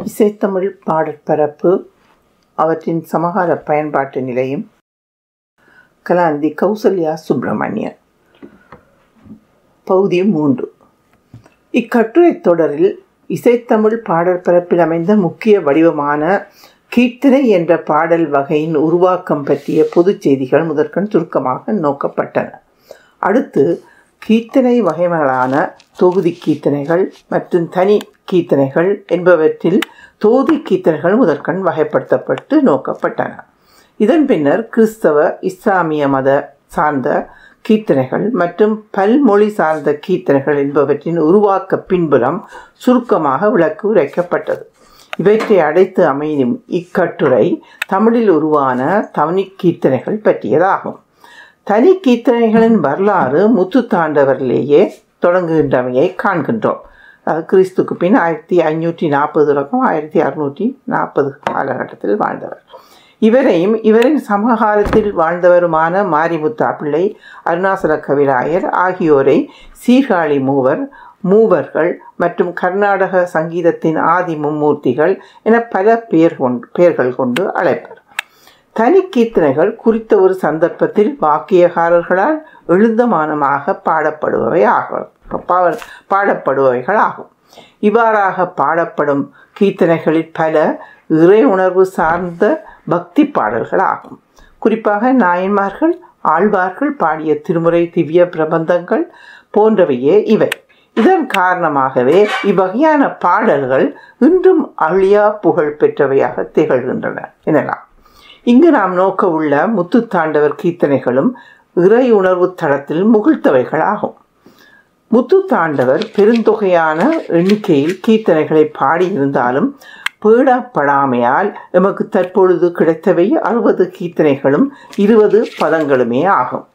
இசைத்தமிழ் பாடற்பரப்பு அவற்றின் சமகால பயன்பாட்டு நிலையம் கலாந்தி கௌசல்யா சுப்பிரமணியன். பகுதி மூன்று. இக்கட்டுரைத் தொடரில் இசைத்தமிழ் பாடற்பரப்பில் அமைந்த முக்கிய வடிவமான கீர்த்தனை என்ற பாடல் வகையின் உருவாக்கம் பற்றிய பொதுச் செய்திகள் முதற்கண் சுருக்கமாக நோக்கப்பட்டன. அடுத்து கீர்த்தனை வகைகளான தொகுதி கீர்த்தனைகள் மற்றும் தனி கீர்த்தனைகள் என்பவற்றில் தொகுதி கீர்த்தனைகள் முதற்கண் வகைப்படுத்தப்பட்டு நோக்கப்பட்டன. இதன் பின்னர் கிறிஸ்தவ இஸ்லாமிய மத சார்ந்த கீர்த்தனைகள் மற்றும் பல்மொழி சார்ந்த கீர்த்தனைகள் என்பவற்றின் உருவாக்க பின்புலம் சுருக்கமாக விளக்கு உரைக்கப்பட்டது. இவற்றை அடைத்து அமையும் இக்கட்டுரை தமிழில் உருவான தனி கீர்த்தனைகள் பற்றியதாகும். தனி கீர்த்தனைகளின் வரலாறு முத்து தாண்டவரிலேயே தொடங்குகின்றவையை காண்கின்றோம். அது கிறிஸ்துக்கு பின் ஆயிரத்தி ஐநூற்றி நாற்பது தொடக்கம் ஆயிரத்தி அறுநூற்றி நாற்பது காலகட்டத்தில் வாழ்ந்தவர். இவரையும் இவரின் சமகாலத்தில் வாழ்ந்தவருமான மாரிமுத்தா பிள்ளை அருணாசல கவிராயர் ஆகியோரை சீர்காழி மூவர் மூவர்கள் மற்றும் கர்நாடக சங்கீதத்தின் ஆதி மும்மூர்த்திகள் என பல பெயர் கொண்டு பெயர்கள் கொண்டு அழைப்பர். தனி கீர்த்தனைகள் குறித்த ஒரு சந்தர்ப்பத்தில் வாக்கியகாரர்களால் எழுந்தமானமாக பாடப்படுபவை ஆகும் பாடப்படுபவைகள் ஆகும் இவ்வாறாக பாடப்படும் கீர்த்தனைகளில் பல இறை உணர்வு சார்ந்த பக்தி பாடல்கள் ஆகும் குறிப்பாக நாயன்மார்கள் ஆழ்வார்கள் பாடிய திருமுறை திவ்ய பிரபந்தங்கள் போன்றவையே இவை. இதன் காரணமாகவே இவ்வகையான பாடல்கள் இன்றும் அழியா புகழ் பெற்றவையாக திகழ்கின்றன. எனலாம் இங்கு நாம் நோக்க உள்ள முத்துத்தாண்டவர் கீர்த்தனைகளும் இறை உணர்வு தளத்தில் முகிழ்த்தவைகள் ஆகும் முத்து தாண்டவர் பெருந்தொகையான எண்ணிக்கையில் கீர்த்தனைகளை பாடியிருந்தாலும் பேடப்படாமையால் எமக்கு தற்பொழுது கிடைத்தவை அறுபது கீர்த்தனைகளும் இருபது பதங்களுமே ஆகும்.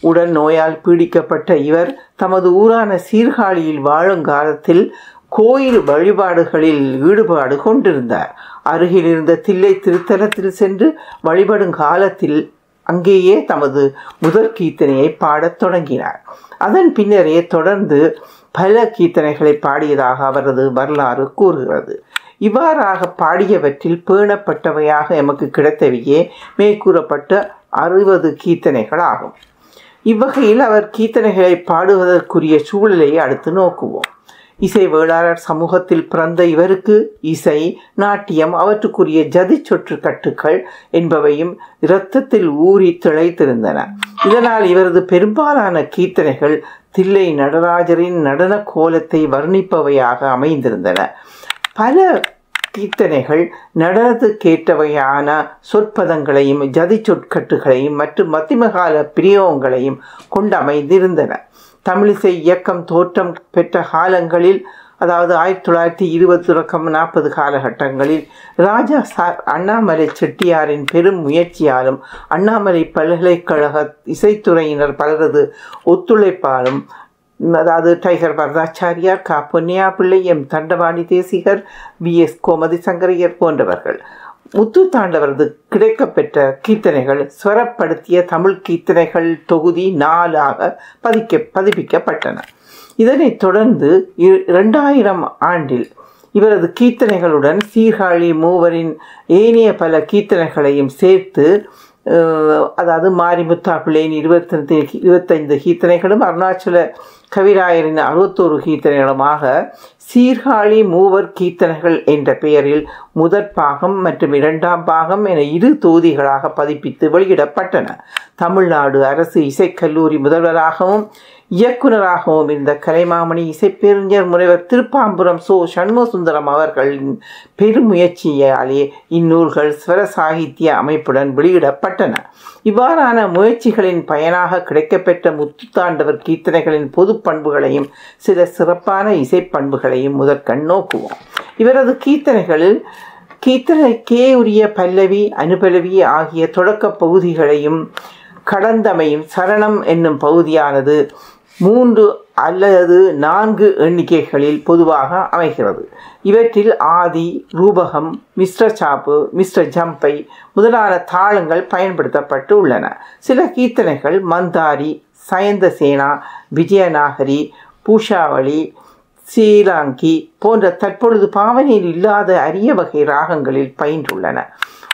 உடல் நோயால் பீடிக்கப்பட்ட இவர் தமது ஊரான சீர்காழியில் வாழும் காலத்தில் கோயில் வழிபாடுகளில் ஈடுபாடு கொண்டிருந்தார். அருகில் இருந்த தில்லை திருத்தலத்தில் சென்று வழிபடும் காலத்தில் அங்கேயே தமது முதல் கீர்த்தனையை பாடத் தொடங்கினார். அதன் பின்னரே தொடர்ந்து பல கீர்த்தனைகளை பாடியதாக அவரது வரலாறு கூறுகிறது. இவ்வாறாக பாடியவற்றில் பேணப்பட்டவையாக எமக்கு கிடைத்தவையே மேற்கூறப்பட்ட அறுபது கீர்த்தனைகள் ஆகும் இவ்வகையில் அவர் கீர்த்தனைகளை பாடுவதற்குரிய சூழலை அடுத்து நோக்குவோம். இசை வேளாளர் சமூகத்தில் பிறந்த இவருக்கு இசை நாட்டியம் அவற்றுக்குரிய ஜதி சொற்று கட்டுக்கள் என்பவையும் இரத்தத்தில் ஊறி திளைத்திருந்தன. இதனால் இவரது பெரும்பாலான கீர்த்தனைகள் தில்லை நடராஜரின் நடன கோலத்தை வர்ணிப்பவையாக அமைந்திருந்தன. பல கீர்த்தனைகள் நடனத்துக்கேற்றவையான சொற்பதங்களையும் ஜதி சொற்கட்டுகளையும் மற்றும் மத்திமகால பிரியோகங்களையும் கொண்டமைந்திருந்தன தமிழிசை இயக்கம் தோற்றம் பெற்ற காலங்களில் அதாவது ஆயிரத்தி தொள்ளாயிரத்தி இருபது தொடக்கம் நாற்பது காலகட்டங்களில் ராஜா சார் அண்ணாமலை செட்டியாரின் பெரும் முயற்சியாலும் அண்ணாமலை பல்கலைக்கழக இசைத்துறையினர் பலரது ஒத்துழைப்பாலும் அதாவது டைகர் வரதாச்சாரியார் கா Ponniah Pillai M Dandapani Desikar V S Gomathi Sankaraiyar போன்றவர்கள். முத்து தாண்டவரது கிடைக்கப்பெற்ற கீர்த்தனைகள் ஸ்வரப்படுத்திய தமிழ் கீர்த்தனைகள் தொகுதி நாலாக பதிக்க பதிப்பிக்கப்பட்டன. இதனைத் தொடர்ந்து இரண்டாயிரம் ஆண்டில் இவரது கீர்த்தனைகளுடன் சீர்காழி மூவரின் ஏனைய பல கீர்த்தனைகளையும் சேர்த்து அதாவது மாரிமுத்தா பிள்ளையின் இருபத்தஞ்சு இருபத்தைந்து கீர்த்தனைகளும் அருணாச்சல கவிராயரின் அறுபத்தோரு கீர்த்தனைகளுமாக சீர்காழி மூவர் கீர்த்தனைகள் என்ற பெயரில் முதற் பாகம் மற்றும் இரண்டாம் பாகம் என இரு தொகுதிகளாக பதிப்பித்து வெளியிடப்பட்டன. தமிழ்நாடு அரசு இசைக்கல்லூரி முதல்வராகவும் இயக்குநராகவும் இருந்த கலைமாமணி இசைப்பேரிஞர் முனைவர் திருப்பாம்புரம் சோ. சண்முகசுந்தரம் அவர்களின் பெருமுயற்சியாலே இந்நூல்கள் ஸ்வர சாகித்ய அமைப்புடன் வெளியிடப்பட்டன. இவ்வாறான முயற்சிகளின் பயனாக கிடைக்கப்பெற்ற முத்துத்தாண்டவர் கீர்த்தனைகளின் பொது பண்புகளையும் சில சிறப்பான இசைப்பண்புகளையும் முதற்கண் நோக்குவோம். இவரது கீர்த்தனைகளில் கீர்த்தனைக்கே உரிய பல்லவி அனுபலவி ஆகிய தொடக்க பகுதிகளையும் கடந்தமையும் சரணம் என்னும் பகுதியானது மூன்று அல்லது நான்கு எண்ணிக்கைகளில் பொதுவாக அமைகிறது. இவற்றில் ஆதி ரூபகம் மிஸ்ர சாப்பு மிஸ்ர ஜம்பை முதலான தாளங்கள் பயன்படுத்தப்பட்டு உள்ளன. சில கீர்த்தனைகள் மந்தாரி சயந்த சேனா விஜயநாகரி பூஷாவளி சீலாங்கி போன்ற தற்பொழுது பாவனையில் இல்லாத அரிய வகை ராகங்களில் பயின்றுள்ளன.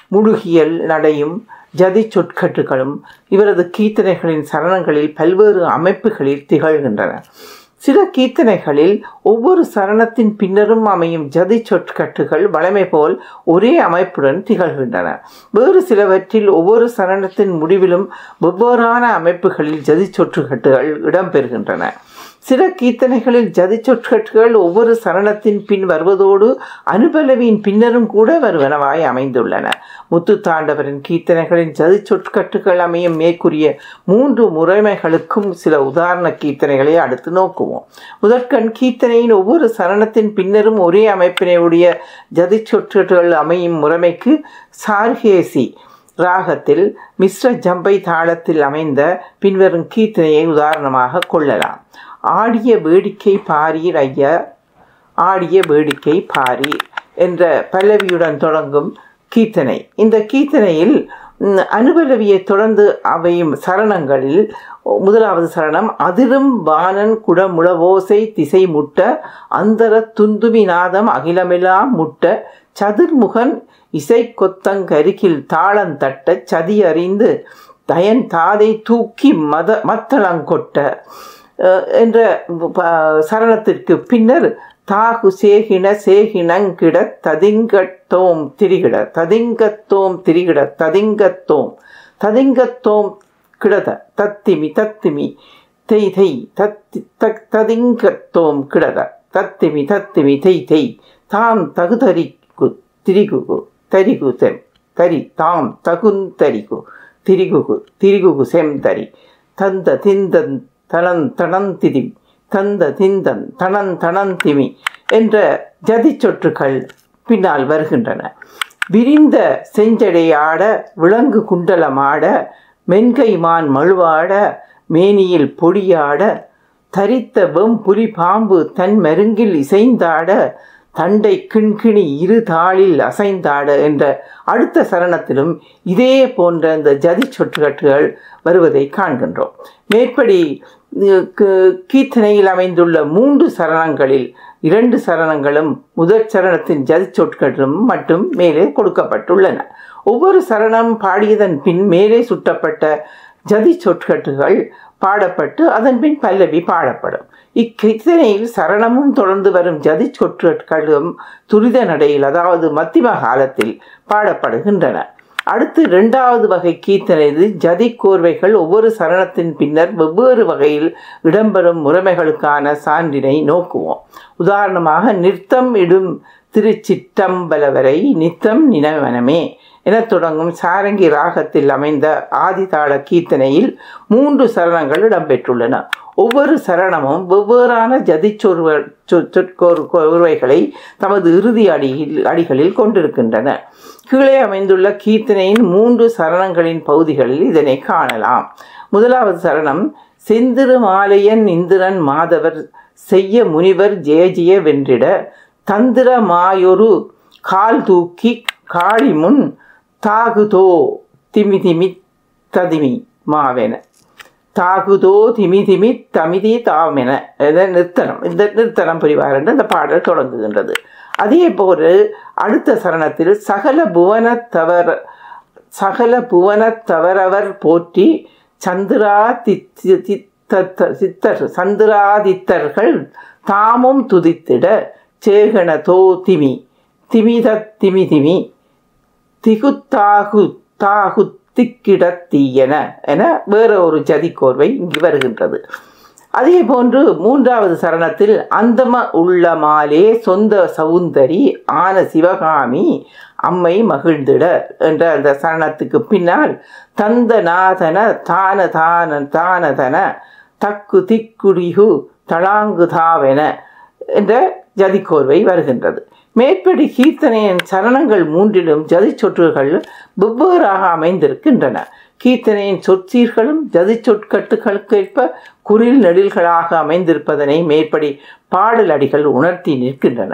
முழுகியல் நடையும் ஜதி சொற்கட்டுகளும் இவரது கீர்த்தனைகளின் சரணங்களில் பல்வேறு அமைப்புகளில் திகழ்கின்றன. சில கீர்த்தனைகளில் ஒவ்வொரு சரணத்தின் பின்னரும் அமையும் ஜதி சொற்கட்டுகள் வளமை போல் ஒரே அமைப்புடன் திகழ்கின்றன. வேறு சிலவற்றில் ஒவ்வொரு சரணத்தின் முடிவிலும் வெவ்வேறான அமைப்புகளில் ஜதி சொற்றுக்கட்டுகள் இடம்பெறுகின்றன. சில கீர்த்தனைகளில் ஜதி சொற்கட்டுகள் ஒவ்வொரு சரணத்தின் பின் வருவதோடு அனுபலவியின் பின்னரும் கூட வருவனவாய் அமைந்துள்ளன. முத்து தாண்டவரின் கீர்த்தனைகளின் ஜதி சொற்கட்டுகள் அமையும் மேற்கூறிய மூன்று முறைமைகளுக்கும் சில உதாரண கீர்த்தனைகளை அடுத்து நோக்குவோம். முதற்கண் கீர்த்தனையின் ஒவ்வொரு சரணத்தின் பின்னரும் ஒரே அமைப்பினையுடைய ஜதி சொற்கட்டுகள் அமையும் முறைமைக்கு சார்கேசி ராகத்தில் மிஸ்ர ஜம்பை தாளத்தில் அமைந்த பின்வரும் கீர்த்தனையை உதாரணமாக கொள்ளலாம். ஆடிய வேடிக்கை பாரீர் ஐயா ஆடிய வேடிக்கை பாரீர் என்ற பல்லவியுடன் தொடங்கும் கீர்த்தனை. இந்த கீர்த்தனையில் அனுபலவியை தொடர்ந்து அவையும் சரணங்களில் முதலாவது சரணம் அதிரும் வானன் குடமுளவோசை திசை முட்ட அந்தர துந்துமி நாதம் அகிலமெல்லாம் முட்ட சதுர்முகன் இசை கொத்தங்கருகில் தாளந்தட்ட சதி அறிந்து தயன் தாதை தூக்கி மத மத்தளங்கொட்ட என்ற ப- சரணத்திற்கு பின்னர் தாகு சேகின சேகினங்கிட ததிங்கட்டோம் திரிகிட ததிங்கத்தோம் திரிகிட ததிங்கத்தோம் ததிங்கத்தோம் கிடத தத்திமி தத்திமி தெய் தெய் தத்தி தக் ததிங்கத்தோம் கிடத தத்திமி தத்திமி தெய் தெய் தாம் தகுதரிகு திரிகுகு தரிகு செம் தரி தாம் தகுந்தரிகு திரிகுகு திரிகுகு செம் தரி தந்த திந்தன் தளன் தனந்திதி தந்த திந்தன் தணன் தனந்திமி என்ற ஜதி சொற்றுக்கள் பின்னால் வருகின்றன. விரிந்த செஞ்சடையாட விலங்கு குண்டலமாட மென்கை மான் மழுவாட மேனியில் பொடியாட தரித்த வெம் புலி பாம்பு தன் மருங்கில் இசைந்தாட தண்டை கிண்கிணி இரு தாளில் அசைந்தாட என்ற அடுத்த சரணத்திலும் இதே போன்ற இந்த ஜதி சொற்றுக்கட்டுகள் வருவதை காண்கின்றோம். மேற்படி கீர்த்தனையில் அமைந்துள்ள மூன்று சரணங்களில் இரண்டு சரணங்களும் முதற் சரணத்தின் ஜதி சொற்களும் மட்டும் மேலே கொடுக்கப்பட்டுள்ளன. ஒவ்வொரு சரணம் பாடியதன் பின் மேலே சுட்டப்பட்ட ஜதி சொற்கட்டுகள் பாடப்பட்டு அதன் பின் பல்லவி பாடப்படும். இக்கீர்த்தனையில் சரணமும் தொடர்ந்து வரும் ஜதி சொற்களும் துரித நடையில் அதாவது மத்திம காலத்தில் பாடப்படுகின்றன. அடுத்து இரண்டாவது வகை கீர்த்தனையில் ஜதி கோர்வைகள் ஒவ்வொரு சரணத்தின் பின்னர் வெவ்வேறு வகையில் இடம்பெறும் முறைமைகளுக்கான சான்றினை நோக்குவோம். உதாரணமாக நிறுத்தம் இடும் திருச்சிற்றம்பலவரை நித்தம் நினைவனமே எனத் தொடங்கும் சாரங்கி ராகத்தில் அமைந்த ஆதிதாள கீர்த்தனையில் மூன்று சரணங்கள் இடம்பெற்றுள்ளன. ஒவ்வொரு சரணமும் வெவ்வேறான ஜதிச்சொருவ சொற்கோர்வைகளை தமது இறுதி அடியில் அடிகளில் கொண்டிருக்கின்றன. கீழே அமைந்துள்ள கீர்த்தனையின் மூன்று சரணங்களின் பகுதிகளில் இதனை காணலாம். முதலாவது சரணம் செந்திரு மாலையன் இந்திரன் மாதவர் செய்ய முனிவர் ஜெய ஜெய வென்றிட தந்திர மாயொரு கால் தூக்கி காளி முன் தாகுதோ திமி திமி ததிமி மாவென. தாகுதோ திமி திமி தமிதி தாமென நிறுத்தனம் இந்த நிறுத்தனம் புரிவார் என்று அந்த பாடல் தொடங்குகின்றது அதே போல் அடுத்த சரணத்தில் சகல புவனத்தவர் தவற சகல புவனத்தவரவர் தவறவர் போற்றி சந்திரா சித்தர் சந்திராதித்தர்கள் தாமும் துதித்திட சேகன தோ திமி திமித திமி திமி திகுத்தாகு திக்கிட தீயன என வேற ஒரு ஜதிக்கோர்வை இங்கு வருகின்றது. அதே போன்று மூன்றாவது சரணத்தில் அந்தம உள்ளமாலே சொந்த சவுந்தரி ஆன சிவகாமி அம்மை மகிழ்ந்திட என்ற அந்த சரணத்துக்கு பின்னால் தந்த நாதன தான தான தானதன தக்கு திக்குடிகு தளாங்கு தாவென என்ற ஜதிக்கோர்வை வருகின்றது. மேற்படி கீர்த்தனையின் சரணங்கள் மூன்றிலும் ஜதி சொற்றுகள் வெவ்வேறாக அமைந்திருக்கின்றன. கீர்த்தனையின் சொற்சீர்களும் ஜதி சொற்கட்டுகளுக்கேற்ப குரில் நெடில்களாக அமைந்திருப்பதனை மேற்படி பாடல் அடிகள் உணர்த்தி நிற்கின்றன.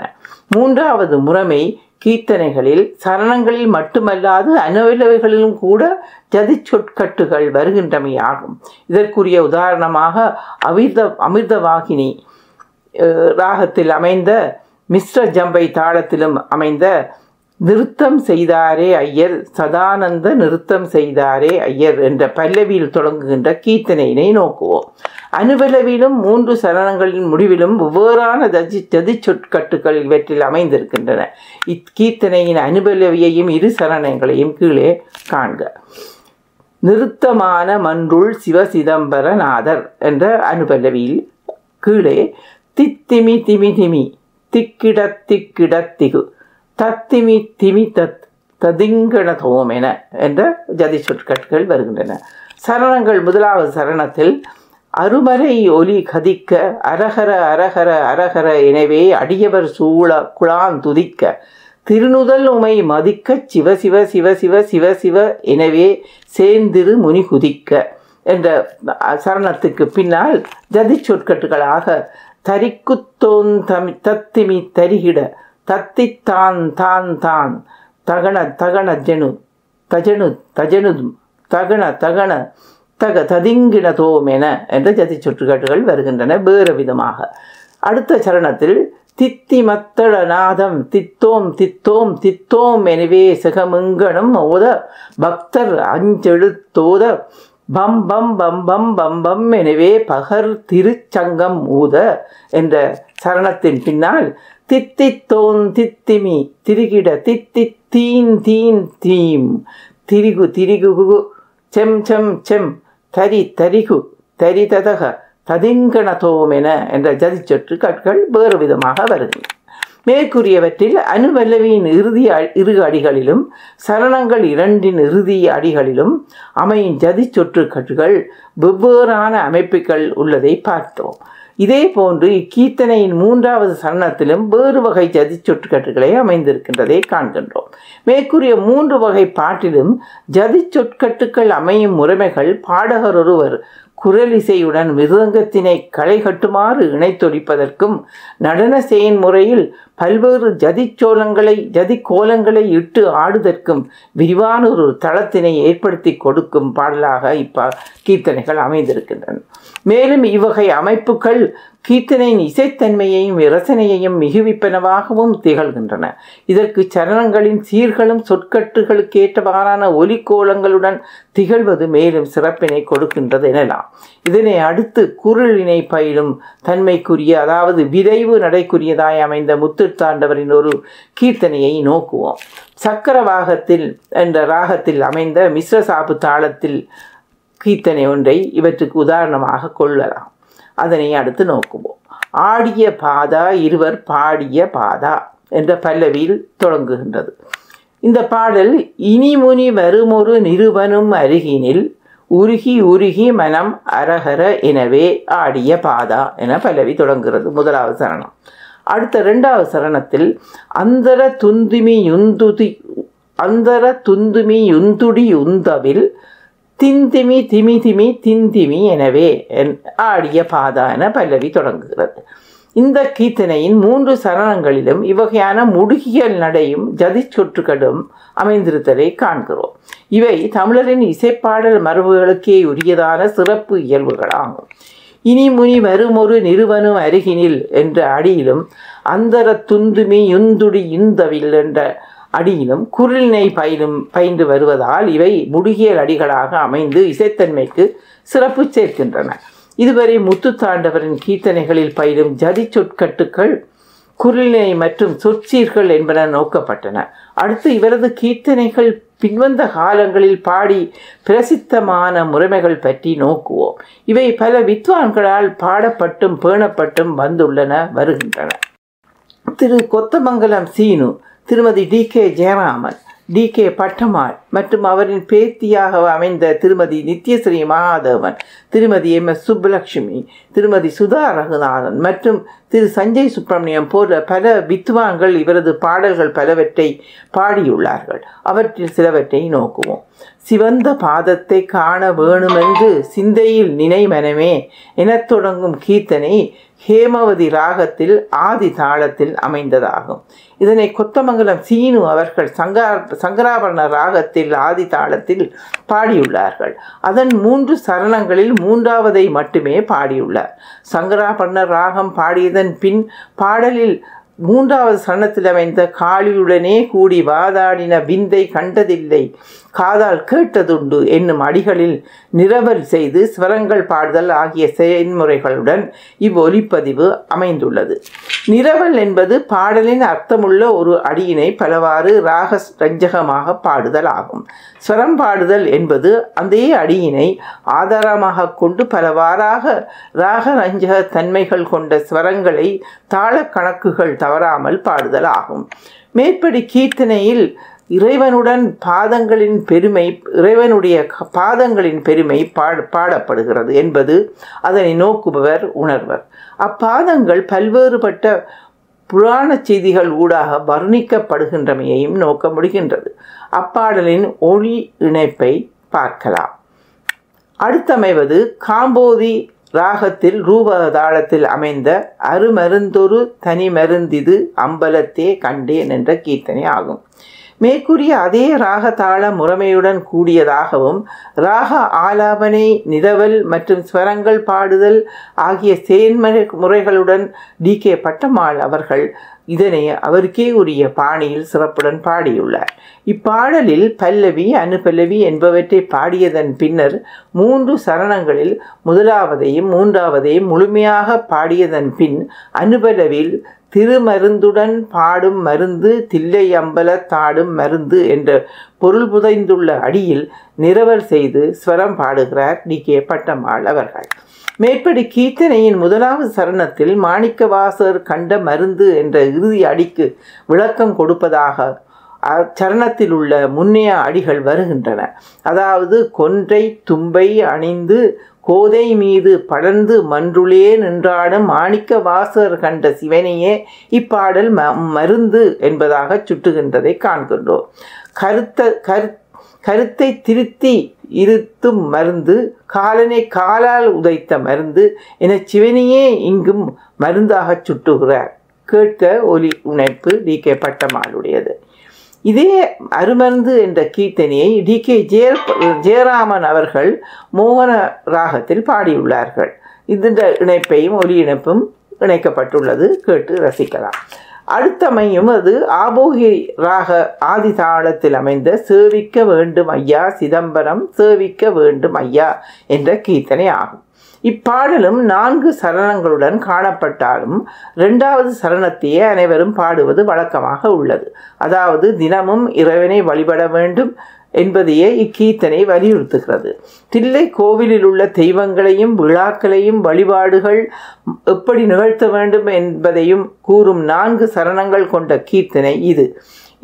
மூன்றாவது முறைமை கீர்த்தனைகளில் சரணங்களில் மட்டுமல்லாது அனவிலவைகளிலும் கூட ஜதி சொற்கட்டுகள் வருகின்றமையாகும். இதற்குரிய உதாரணமாக அமிர்த அமிர்தவாகினி ராகத்தில் அமைந்த மிஸ்ர ஜம்பை தாளத்திலும் அமைந்த நிறுத்தம் செய்தாரே ஐயர் சதானந்த நிறுத்தம் செய்தாரே ஐயர் என்ற பல்லவியில் தொடங்குகின்ற கீர்த்தனையினை நோக்குவோம். அனுபலவிலும் மூன்று சரணங்களின் முடிவிலும் வெவ்வேறான தஜி ததி சொற்கட்டுகள் இவற்றில் அமைந்திருக்கின்றன. இக்கீர்த்தனையின் அனுபலவியையும் இரு சரணங்களையும் கீழே காண்க. நிறுத்தமான மன்றுள் சிவசிதம்பரநாதர் என்ற அனுபலவியில் கீழே தித்திமி திமி திமி திக்கிட திக்கிட திகு தத்திமி திமி தத் ததிங்கண என என்ற ஜதி சொற்கட்கள் வருகின்றன சரணங்கள் முதலாவது சரணத்தில் அருமறை ஒலி கதிக்க அரகர அரகர அரகர எனவே அடியவர் சூழ குழான் துதிக்க திருநுதல் உமை மதிக்க சிவ சிவ சிவ சிவ சிவ சிவ எனவே சேர்ந்திரு முனி குதிக்க என்ற சரணத்துக்கு பின்னால் ஜதி சொற்கட்டுகளாக தரிக்குத்தோன் தமி தத்திமி தரிகிட தத்தித்தான் தான் தான் தகன தகன ஜெனு தஜனு தஜனுதும். தகண தகண தக ததிங்கினதோமென என்ற ஜதி சுற்றுக்காட்டுகள் வருகின்றன வேறு விதமாக. அடுத்த சரணத்தில் தித்தி மத்தள நாதம் தித்தோம் தித்தோம் தித்தோம் எனவே சிகமிங்கனும் ஓத பக்தர் அஞ்செழுத்தோத பம் பம் பம் பம் பம் பம் எனவே பகர் திருச்சங்கம் ஊத என்ற சரணத்தின் பின்னால் தித்தித்தோன் தித்திமி திரிகிட தித்தி தீன் தீன் தீம். திரிகு திரிகு செம் செம் செம் தரி தரிகு தரி ததக ததிங்கணதோமென என்ற ஜதி கற்கள் வேறு விதமாக வருகின்றன மேற்கூறியவற்றில் அணுவல்லவியின் இறுதி இரு அடிகளிலும் சரணங்கள் இரண்டின் இறுதி அடிகளிலும் அமையும் ஜதி சொற்றுக்கட்டுகள் வெவ்வேறான அமைப்புகள் உள்ளதை பார்த்தோம். இதே போன்று இக்கீர்த்தனையின் மூன்றாவது சரணத்திலும் வேறு வகை ஜதி சொற்கட்டுகளை அமைந்திருக்கின்றதை காண்கின்றோம். மேற்கூறிய மூன்று வகை பாட்டிலும் ஜதி சொற்கட்டுக்கள் அமையும் முறைமைகள் பாடகர் ஒருவர் குரலிசையுடன் மிருதங்கத்தினை களை கட்டுமாறு இணைத்தொழிப்பதற்கும் நடன செயன்முறையில் பல்வேறு ஜதிச்சோளங்களை ஜதி கோலங்களை இட்டு ஆடுதற்கும் விரிவான ஒரு தளத்தினை ஏற்படுத்தி கொடுக்கும் பாடலாக இப்ப கீர்த்தனைகள் அமைந்திருக்கின்றன. மேலும் இவ்வகை அமைப்புகள் கீர்த்தனையின் இசைத்தன்மையையும் இரசனையையும் மிகுவிப்பனவாகவும் திகழ்கின்றன. இதற்கு சரணங்களின் சீர்களும் சொற்கட்டுகளுக்கேற்றவாறான ஒலிக்கோலங்களுடன் திகழ்வது மேலும் சிறப்பினை கொடுக்கின்றது எனலாம் இதனை அடுத்து குரலினை பயிலும் தன்மைக்குரிய அதாவது விரைவு நடைக்குரியதாய் அமைந்த முத்துத்தாண்டவரின் ஒரு கீர்த்தனையை நோக்குவோம். சக்கரவாகத்தில் என்ற ராகத்தில் அமைந்த மிஸ்ரசாபு தாளத்தில் கீர்த்தனை ஒன்றை இவற்றுக்கு உதாரணமாக கொள்ளலாம். அதனை அடுத்து நோக்குவோம். ஆடிய பாதா இருவர் பாடிய பாதா என்ற பல்லவியில் தொடங்குகின்றது. இந்த பாடல் இனிமுனி வருமொரு நிருபனும் அருகினில் உருகி உருகி மனம் அரகர எனவே ஆடிய பாதா என பல்லவி தொடங்குகிறது முதலாவது சரணம். அடுத்த ரெண்டாவது சரணத்தில் அந்தர துந்துமி யுந்துதி அந்தர துந்துமி யுந்துடி உந்தவில் திந்திமி திமி திமி திந்திமி எனவே என்- ஆடிய பாதான பல்லவி தொடங்குகிறது. இந்த கீர்த்தனையின் மூன்று சரணங்களிலும் இவ்வகையான முடுகியல் நடையும் ஜதி சொற்றுகளும் அமைந்திருத்தலை காண்கிறோம். இவை தமிழரின் இசைப்பாடல் மரபுகளுக்கே உரியதான சிறப்பு இயல்புகளாகும். இனி முனி வருமொரு நிறுவனும் அருகினில் என்ற அடியிலும் அந்தர துந்துமி யுந்துடி யுந்தவில் என்ற அடியிலும் குரலினை பயிலும் பயின்று வருவதால் இவை முடுகியல் அடிகளாக அமைந்து இசைத்தன்மைக்கு சிறப்பு சேர்க்கின்றன. இதுவரை முத்துத்தாண்டவரின் கீர்த்தனைகளில் பயிலும் ஜதி சொற்கட்டுக்கள் குரலினை மற்றும் சொற்சீர்கள் என்பன நோக்கப்பட்டன. அடுத்து இவரது கீர்த்தனைகள் பின்வந்த காலங்களில் பாடி பிரசித்தமான முறைமைகள் பற்றி நோக்குவோம். இவை பல வித்வான்களால் பாடப்பட்டும் பேணப்பட்டும் வந்துள்ளன வருகின்றன. Thiru Kothamangalam Seenu Thirumathi T K Jayaraman T K Pattammal மற்றும் அவரின் பேத்தியாக அமைந்த திருமதி நித்யஸ்ரீ மகாதேவன் திருமதி எம். எஸ். சுப்புலட்சுமி திருமதி சுதா ரகுநாதன் மற்றும் திரு. சஞ்சய் சுப்பிரமணியம் போன்ற பல வித்வான்கள் இவரது பாடல்கள் பலவற்றை பாடியுள்ளார்கள். அவற்றில் சிலவற்றை நோக்குவோம். சிவந்த பாதத்தை காண வேணுமென்று சிந்தையில் நினைமனமே எனத் தொடங்கும் கீர்த்தனை ஹேமவதி ராகத்தில் ஆதி தாளத்தில் அமைந்ததாகும். இதனை கொத்தமங்கலம் சீனு அவர்கள் சங்கா சங்கராபரண ராகத்தில் ராகத்தில் ஆதி தாளத்தில் பாடியுள்ளார்கள். அதன் மூன்று சரணங்களில் மூன்றாவதை மட்டுமே பாடியுள்ளார். சங்கராபரண ராகம் பாடியதன் பின் பாடலில் மூன்றாவது சரணத்தில் அமைந்த காளியுடனே கூடி வாதாடின விந்தை கண்டதில்லை. காதால் கேட்டதுண்டு என்னும் அடிகளில் நிரவல் செய்து ஸ்வரங்கள் பாடுதல் ஆகிய செயல்முறைகளுடன் இவ்வொலிப்பதிவு அமைந்துள்ளது. நிரவல் என்பது பாடலின் அர்த்தமுள்ள ஒரு அடியினை பலவாறு ராக ரஞ்சகமாக பாடுதல் ஆகும். ஸ்வரம் பாடுதல் என்பது அதே அடியினை ஆதாரமாக கொண்டு பலவாறாக ராக ரஞ்சக தன்மைகள் கொண்ட ஸ்வரங்களை தாள கணக்குகள் தவறாமல் பாடுதல் ஆகும். மேற்படி கீர்த்தனையில் இறைவனுடன் பாதங்களின் பெருமை இறைவனுடைய பாதங்களின் பெருமை பாட பாடப்படுகிறது என்பது அதனை நோக்குபவர் உணர்வர். அப்பாதங்கள் பல்வேறுபட்ட புராண செய்திகள் ஊடாக வர்ணிக்கப்படுகின்றமையையும் நோக்க முடிகின்றது. அப்பாடலின் ஒளி இணைப்பை பார்க்கலாம். அடுத்தமைவது காம்போதி ராகத்தில் ரூபதாளத்தில் அமைந்த அருமருந்தொரு தனி மருந்திது அம்பலத்தே கண்டேன் என்ற கீர்த்தனை ஆகும். மேற்கூறிய அதே ராக தாள முறைமையுடன் கூடியதாகவும் ராக ஆலாபனை நிதவல் மற்றும் ஸ்வரங்கள் பாடுதல் ஆகிய செயன்முறை முறைகளுடன் டி கே பட்டம்மாள் அவர்கள் இதனை அவருக்கே உரிய பாணியில் சிறப்புடன் பாடியுள்ளார். இப்பாடலில் பல்லவி அனுபல்லவி என்பவற்றை பாடியதன் பின்னர் மூன்று சரணங்களில் முதலாவதையும் மூன்றாவதையும் முழுமையாக பாடியதன் பின் அனுபலவில் திருமருந்துடன் பாடும் மருந்து தில்லை அம்பல தாடும் மருந்து என்ற பொருள் புதைந்துள்ள அடியில் நிரவல் செய்து ஸ்வரம் பாடுகிறார் டி. கே. பட்டம்மாள் அவர்கள். மேற்படி கீர்த்தனையின் முதலாவது சரணத்தில் மாணிக்கவாசர் கண்ட மருந்து என்ற இறுதி அடிக்கு விளக்கம் கொடுப்பதாக அச்சரணத்தில் உள்ள முன்னைய அடிகள் வருகின்றன. அதாவது கொன்றை தும்பை அணிந்து கோதை மீது படர்ந்து மன்றுளே நின்றாடும் மாணிக்க வாசர் கண்ட சிவனையே இப்பாடல் ம மருந்து என்பதாக சுட்டுகின்றதை காண்கின்றோம். கருத்த கருத் கருத்தை திருத்தி இருத்தும் மருந்து காலனை காலால் உதைத்த மருந்து என சிவனையே இங்கும் மருந்தாக சுட்டுகிறார். கேட்க ஒலி உணைப்பு டி. கே. பட்டமாளுடையது இதே அருமருந்து என்ற கீர்த்தனையை டி. கே. ஜெய ஜெயராமன் அவர்கள் மோகன ராகத்தில் பாடியுள்ளார்கள். இந்த இணைப்பையும் ஒலி இணைப்பும் இணைக்கப்பட்டுள்ளது. கேட்டு ரசிக்கலாம். அடுத்தமையும் அது ஆபோகி ராக ஆதி தாளத்தில் அமைந்த சேவிக்க வேண்டும் ஐயா சிதம்பரம் சேவிக்க வேண்டும் ஐயா என்ற கீர்த்தனை ஆகும். இப்பாடலும் நான்கு சரணங்களுடன் காணப்பட்டாலும் இரண்டாவது சரணத்தையே அனைவரும் பாடுவது வழக்கமாக உள்ளது. அதாவது தினமும் இறைவனை வழிபட வேண்டும் என்பதையே இக்கீர்த்தனை வலியுறுத்துகிறது. தில்லை கோவிலில் உள்ள தெய்வங்களையும் விழாக்களையும் வழிபாடுகள் எப்படி நிகழ்த்த வேண்டும் என்பதையும் கூறும் நான்கு சரணங்கள் கொண்ட கீர்த்தனை இது.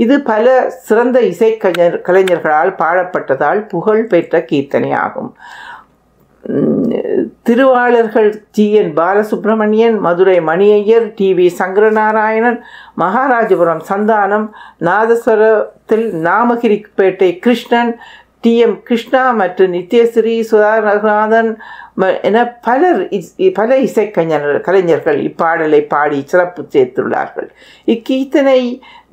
இது பல சிறந்த இசைக்கலைஞர் கலைஞர்களால் பாடப்பட்டதால் புகழ் பெற்ற கீர்த்தனை ஆகும் திருவாளர்கள் T N Balasubramanian Madurai Mani Iyer T V Sankaranarayanan Maharajapuram Santhanam நாதஸ்வரத்தில் Namagiripettai Krishnan T M Krishna மற்றும் நித்யஸ்ரீ சுதா ரகுநாதன் என பலர் பல இசைக்கலைஞர் கலைஞர்கள் இப்பாடலை பாடி சிறப்பு சேர்த்துள்ளார்கள். இக்கீர்த்தனை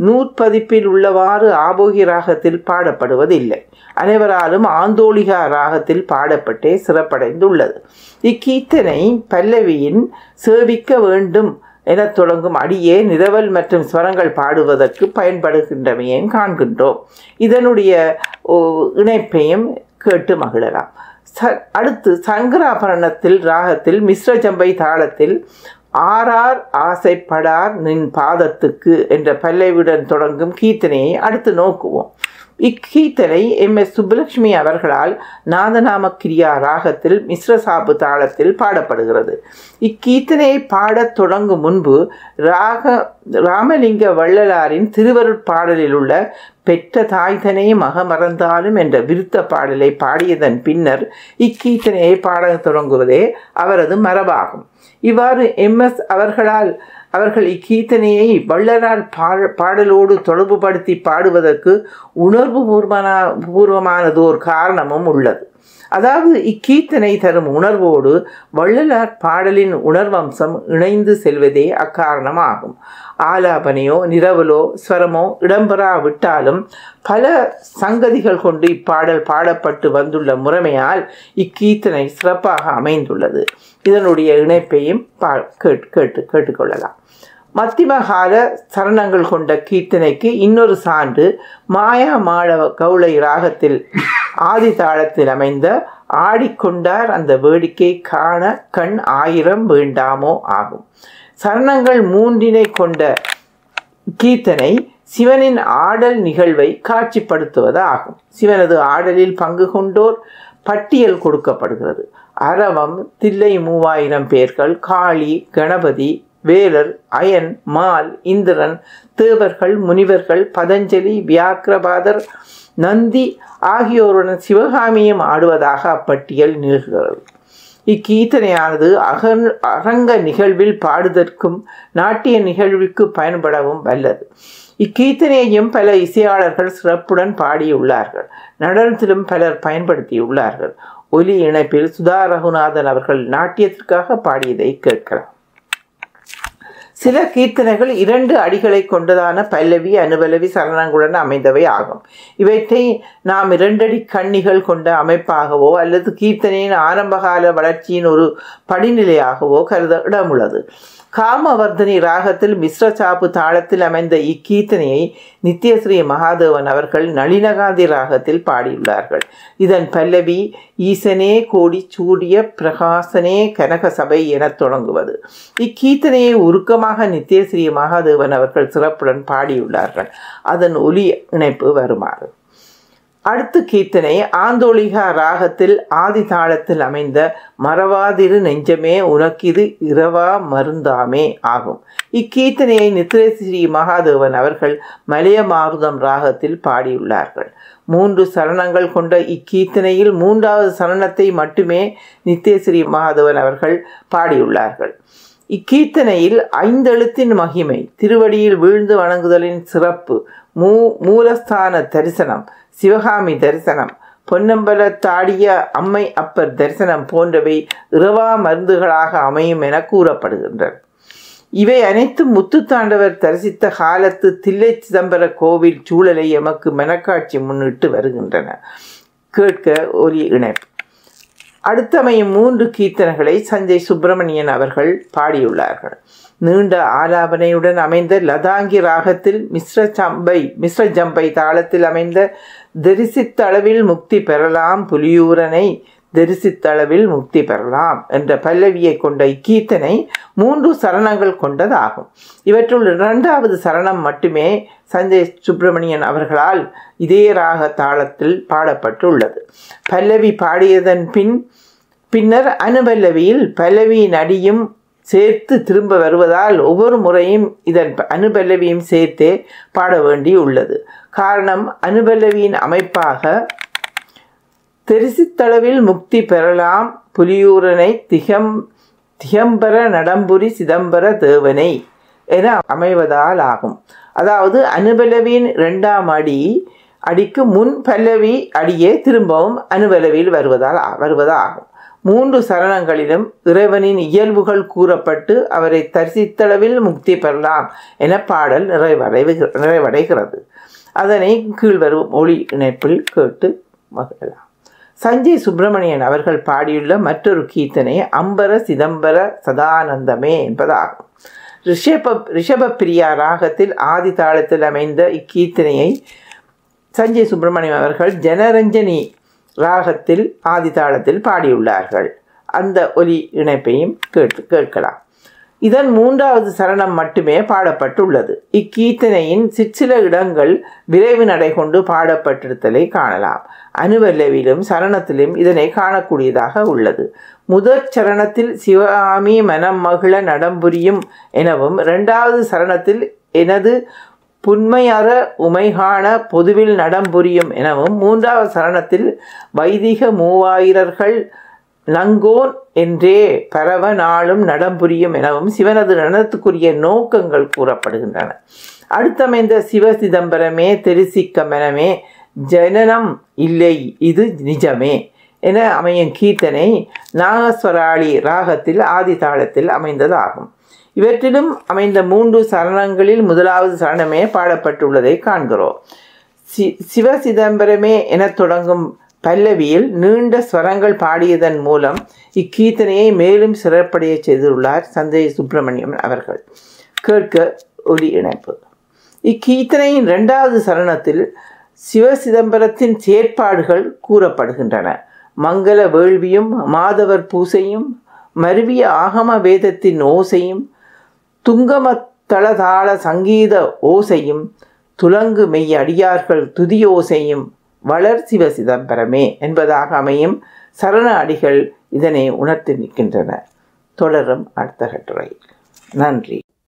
நூற்பதிப்பில் உள்ளவாறு ஆபோகி ராகத்தில் பாடப்படுவதில்லை. அனைவராலும் ஆந்தோலிகா ராகத்தில் பாடப்பட்டே சிறப்படைந்துள்ளது. இக்கீர்த்தனை பல்லவியின் சேவிக்க வேண்டும் எனத் தொடங்கும் அடியே நிரவல் மற்றும் ஸ்வரங்கள் பாடுவதற்கு பயன்படுகின்றமையும் காண்கின்றோம். இதனுடைய இணைப்பையும் கேட்டு மகிழலாம். ச அடுத்து சங்கராபரணத்தில் ராகத்தில் மிஸ்ர ஜம்பை தாளத்தில் ஆறார் ஆசைப்படார் நின் பாதத்துக்கு என்ற பல்லவியுடன் தொடங்கும் கீர்த்தனையை அடுத்து நோக்குவோம். இக்கீர்த்தனை எம். எஸ். சுப்புலட்சுமி அவர்களால் நாதநாம கிரியா ராகத்தில் மிஸ்ரசாபு தாளத்தில் பாடப்படுகிறது. இக்கீர்த்தனையை பாடத் தொடங்கும் முன்பு ராக ராமலிங்க வள்ளலாரின் திருவருட்பாடலில் உள்ள பெற்ற தாய்தனை மகமறந்தாலும் என்ற விருத்த பாடலை பாடியதன் பின்னர் இக்கீர்த்தனையை பாடத் தொடங்குவதே அவரது மரபாகும். இவ்வாறு எம். எஸ். அவர்களால் அவர்கள் இக்கீர்த்தனையை வள்ளலார் பாடலோடு தொடர்புபடுத்தி பாடுவதற்கு உணர்வு பூர்வமான பூர்வமானதோர் காரணமும் உள்ளது. அதாவது இக்கீர்த்தனை தரும் உணர்வோடு வள்ளலார் பாடலின் உணர்வம்சம் இணைந்து செல்வதே அக்காரணமாகும். ஆலாபனையோ நிரவலோ ஸ்வரமோ இடம்பெறாவிட்டாலும் பல சங்கதிகள் கொண்டு இப்பாடல் பாடப்பட்டு வந்துள்ள முறைமையால் இக்கீர்த்தனை சிறப்பாக அமைந்துள்ளது. இதனுடைய இணைப்பையும் பா கேட்டு கேட்டு கேட்டுக்கொள்ளலாம். மத்திமகால சரணங்கள் கொண்ட கீர்த்தனைக்கு இன்னொரு சான்று மாயா மாழவ கவுளை ராகத்தில் ஆதி தாளத்தில் அமைந்த ஆடிக்கொண்டார் அந்த வேடிக்கை காண கண் ஆயிரம் வேண்டாமோ ஆகும். சரணங்கள் மூன்றினை கொண்ட கீர்த்தனை சிவனின் ஆடல் நிகழ்வை காட்சிப்படுத்துவது ஆகும். சிவனது ஆடலில் பங்கு கொண்டோர் பட்டியல் கொடுக்கப்படுகிறது. அரவம் தில்லை மூவாயிரம் பேர்கள் காளி கணபதி வேலர் அயன் மால் இந்திரன் தேவர்கள் முனிவர்கள் பதஞ்சலி வியாக்கிரபாதர் நந்தி ஆகியோருடன் சிவகாமியும் ஆடுவதாக அப்பட்டியல் நிகழ்கிறது. இக்கீர்த்தனையானது அகன் அரங்க நிகழ்வில் பாடுதற்கும் நாட்டிய நிகழ்வுக்கு பயன்படவும் வல்லது. இக்கீர்த்தனையையும் பல இசையாளர்கள் சிறப்புடன் பாடியுள்ளார்கள். நடனத்திலும் பலர் பயன்படுத்தியுள்ளார்கள். ஒலி இணைப்பில் சுதா ரகுநாதன் அவர்கள் நாட்டியத்திற்காக பாடியதை கேட்கலாம். சில கீர்த்தனைகள் இரண்டு அடிகளை கொண்டதான பல்லவி அனுபலவி சரணங்களுடன் அமைந்தவை ஆகும். இவற்றை நாம் இரண்டடி கண்ணிகள் கொண்ட அமைப்பாகவோ அல்லது கீர்த்தனையின் ஆரம்பகால வளர்ச்சியின் ஒரு படிநிலையாகவோ கருத இடமுள்ளது. காமவர்தனி ராகத்தில் மிஸ்ர சாப்பு தாளத்தில் அமைந்த இக்கீர்த்தனையை நித்யஸ்ரீ மகாதேவன் அவர்கள் நளினகாந்தி ராகத்தில் பாடியுள்ளார்கள். இதன் பல்லவி ஈசனே கோடி சூடிய பிரகாசனே கனக சபை எனத் தொடங்குவது. இக்கீர்த்தனையை உருக்கமாக நித்யஸ்ரீ மகாதேவன் அவர்கள் சிறப்புடன் பாடியுள்ளார்கள். அதன் ஒலி இணைப்பு வருமாறு. அடுத்து கீர்த்தனை ஆந்தோலிகா ராகத்தில் ஆதி தாளத்தில் அமைந்த மறவாதிரு நெஞ்சமே உனக்கிது இரவா மருந்தாமே ஆகும். இக்கீர்த்தனையை நித்ரஸ்ரீ மகாதேவன் அவர்கள் மலையமாருதம் ராகத்தில் பாடியுள்ளார்கள். மூன்று சரணங்கள் கொண்ட இக்கீர்த்தனையில் மூன்றாவது சரணத்தை மட்டுமே நித்யஸ்ரீ மகாதேவன் அவர்கள் பாடியுள்ளார்கள். இக்கீர்த்தனையில் ஐந்தெழுத்தின் மகிமை திருவடியில் வீழ்ந்து வணங்குதலின் சிறப்பு மூ மூலஸ்தான தரிசனம் சிவகாமி தரிசனம். பொன்னம்பலத்தாடிய அம்மை அப்பர் தரிசனம் போன்றவை இரவா மருந்துகளாக அமையும் என கூறப்படுகின்றன. இவை அனைத்தும் முத்துத்தாண்டவர் தரிசித்த காலத்து தில்லை சிதம்பர கோவில் சூழலை எமக்கு மனக்காட்சி முன்னிட்டு வருகின்றன. கேட்க ஒரு இணைப்பு. அடுத்தமையும் மூன்று கீர்த்தனைகளை சஞ்சய் சுப்பிரமணியன் அவர்கள் பாடியுள்ளார்கள். நீண்ட ஆலாபனையுடன் அமைந்த லதாங்கி ராகத்தில் மிஸ்ர சம்பை மிஸ்ர ஜம்பை தாளத்தில் அமைந்த தரிசித்தளவில் முக்தி பெறலாம் புலியூரனை தரிசித்தளவில் முக்தி பெறலாம் என்ற பல்லவியை கொண்ட இக்கீர்த்தனை மூன்று சரணங்கள் கொண்டதாகும். இவற்றுள் இரண்டாவது சரணம் மட்டுமே சஞ்சய் சுப்பிரமணியன் அவர்களால் இதே ராக தாளத்தில் பாடப்பட்டுள்ளது. பல்லவி பாடியதன் பின் பின்னர் அனுபல்லவியில் பல்லவியின் அடியும் சேர்த்து திரும்ப வருவதால் ஒவ்வொரு முறையும் இதன் அனுபல்லவியும் சேர்த்தே பாட வேண்டி உள்ளது காரணம் அனுபல்லவியின் அமைப்பாக தெரிசித்தளவில் முக்தி பெறலாம் புலியூரனை திகம் திகம்பர நடம்புரி சிதம்பர தேவனை என அமைவதால் ஆகும். அதாவது அனுபலவியின் இரண்டாம் அடி அடிக்கு முன் பல்லவி அடியே திரும்பவும் அனுபலவியில் வருவதால் வருவதாகும். மூன்று சரணங்களிலும் இறைவனின் இயல்புகள் கூறப்பட்டு அவரை தரிசித்தளவில் முக்தி பெறலாம் என பாடல் நிறைவடைவு நிறைவடைகிறது. அதனை கீழ்வரும் ஒளி இணைப்பில் கேட்டு மகிழலாம். சஞ்சய் சுப்பிரமணியன் அவர்கள் பாடியுள்ள மற்றொரு கீர்த்தனை அம்பர சிதம்பர சதானந்தமே என்பதாகும். ரிஷப ரிஷபப்பிரியா ராகத்தில் ஆதி தாளத்தில் அமைந்த இக்கீர்த்தனையை சஞ்சய் சுப்பிரமணியம் அவர்கள் ஜனரஞ்சனி ராகத்தில் ஆதி தாளத்தில் பாடியுள்ளார்கள். அந்த ஒலி இணைப்பையும் கேட்டு கேட்கலாம். இதன் மூன்றாவது சரணம் மட்டுமே பாடப்பட்டுள்ளது. இக்கீர்த்தனையின் சிற்சில இடங்கள் விரைவு நடை கொண்டு பாடப்பட்டிருத்தலை காணலாம். அனுவல்லவிலும் சரணத்திலும் இதனை காணக்கூடியதாக உள்ளது. முதற் சரணத்தில் சிவகாமி மனம் மகிழ நடம்புரியும் எனவும் இரண்டாவது சரணத்தில் எனது புன்மையற உமைகாண பொதுவில் நடம்புரியும் எனவும் மூன்றாவது சரணத்தில் வைதிக மூவாயிரர்கள் நங்கோன் என்றே பரவ நாளும் நடம்புரியும் எனவும் சிவனது நடனத்துக்குரிய நோக்கங்கள் கூறப்படுகின்றன. அடுத்தமைந்த சிவ சிதம்பரமே தெரிசிக்க மெனமே ஜனனம் இல்லை இது நிஜமே என அமையும் கீர்த்தனை நாகஸ்வராளி ராகத்தில் ஆதி தாளத்தில் அமைந்ததாகும். இவற்றிலும் அமைந்த மூன்று சரணங்களில் முதலாவது சரணமே பாடப்பட்டுள்ளதை காண்கிறோம். சி சிவ சிதம்பரமே எனத் தொடங்கும் பல்லவியில் நீண்ட ஸ்வரங்கள் பாடியதன் மூலம் இக்கீர்த்தனையை மேலும் சிறப்படைய செய்துள்ளார் சந்தேக சுப்பிரமணியம் அவர்கள். கேட்க ஒலி இணைப்பு. இக்கீர்த்தனையின் இரண்டாவது சரணத்தில் சிவ சிதம்பரத்தின் செயற்பாடுகள் கூறப்படுகின்றன. மங்கள வேள்வியும் மாதவர் பூசையும் மருவிய ஆகம வேதத்தின் ஓசையும் துங்கம தளதாள சங்கீத ஓசையும் துலங்கு மெய் அடியார்கள் துதியோசையும் வளர்ச்சிவ சிதம்பரமே என்பதாக அமையும் சரண அடிகள் இதனை உணர்த்தி நிற்கின்றன. தொடரும் அடுத்த கட்டுரை. நன்றி.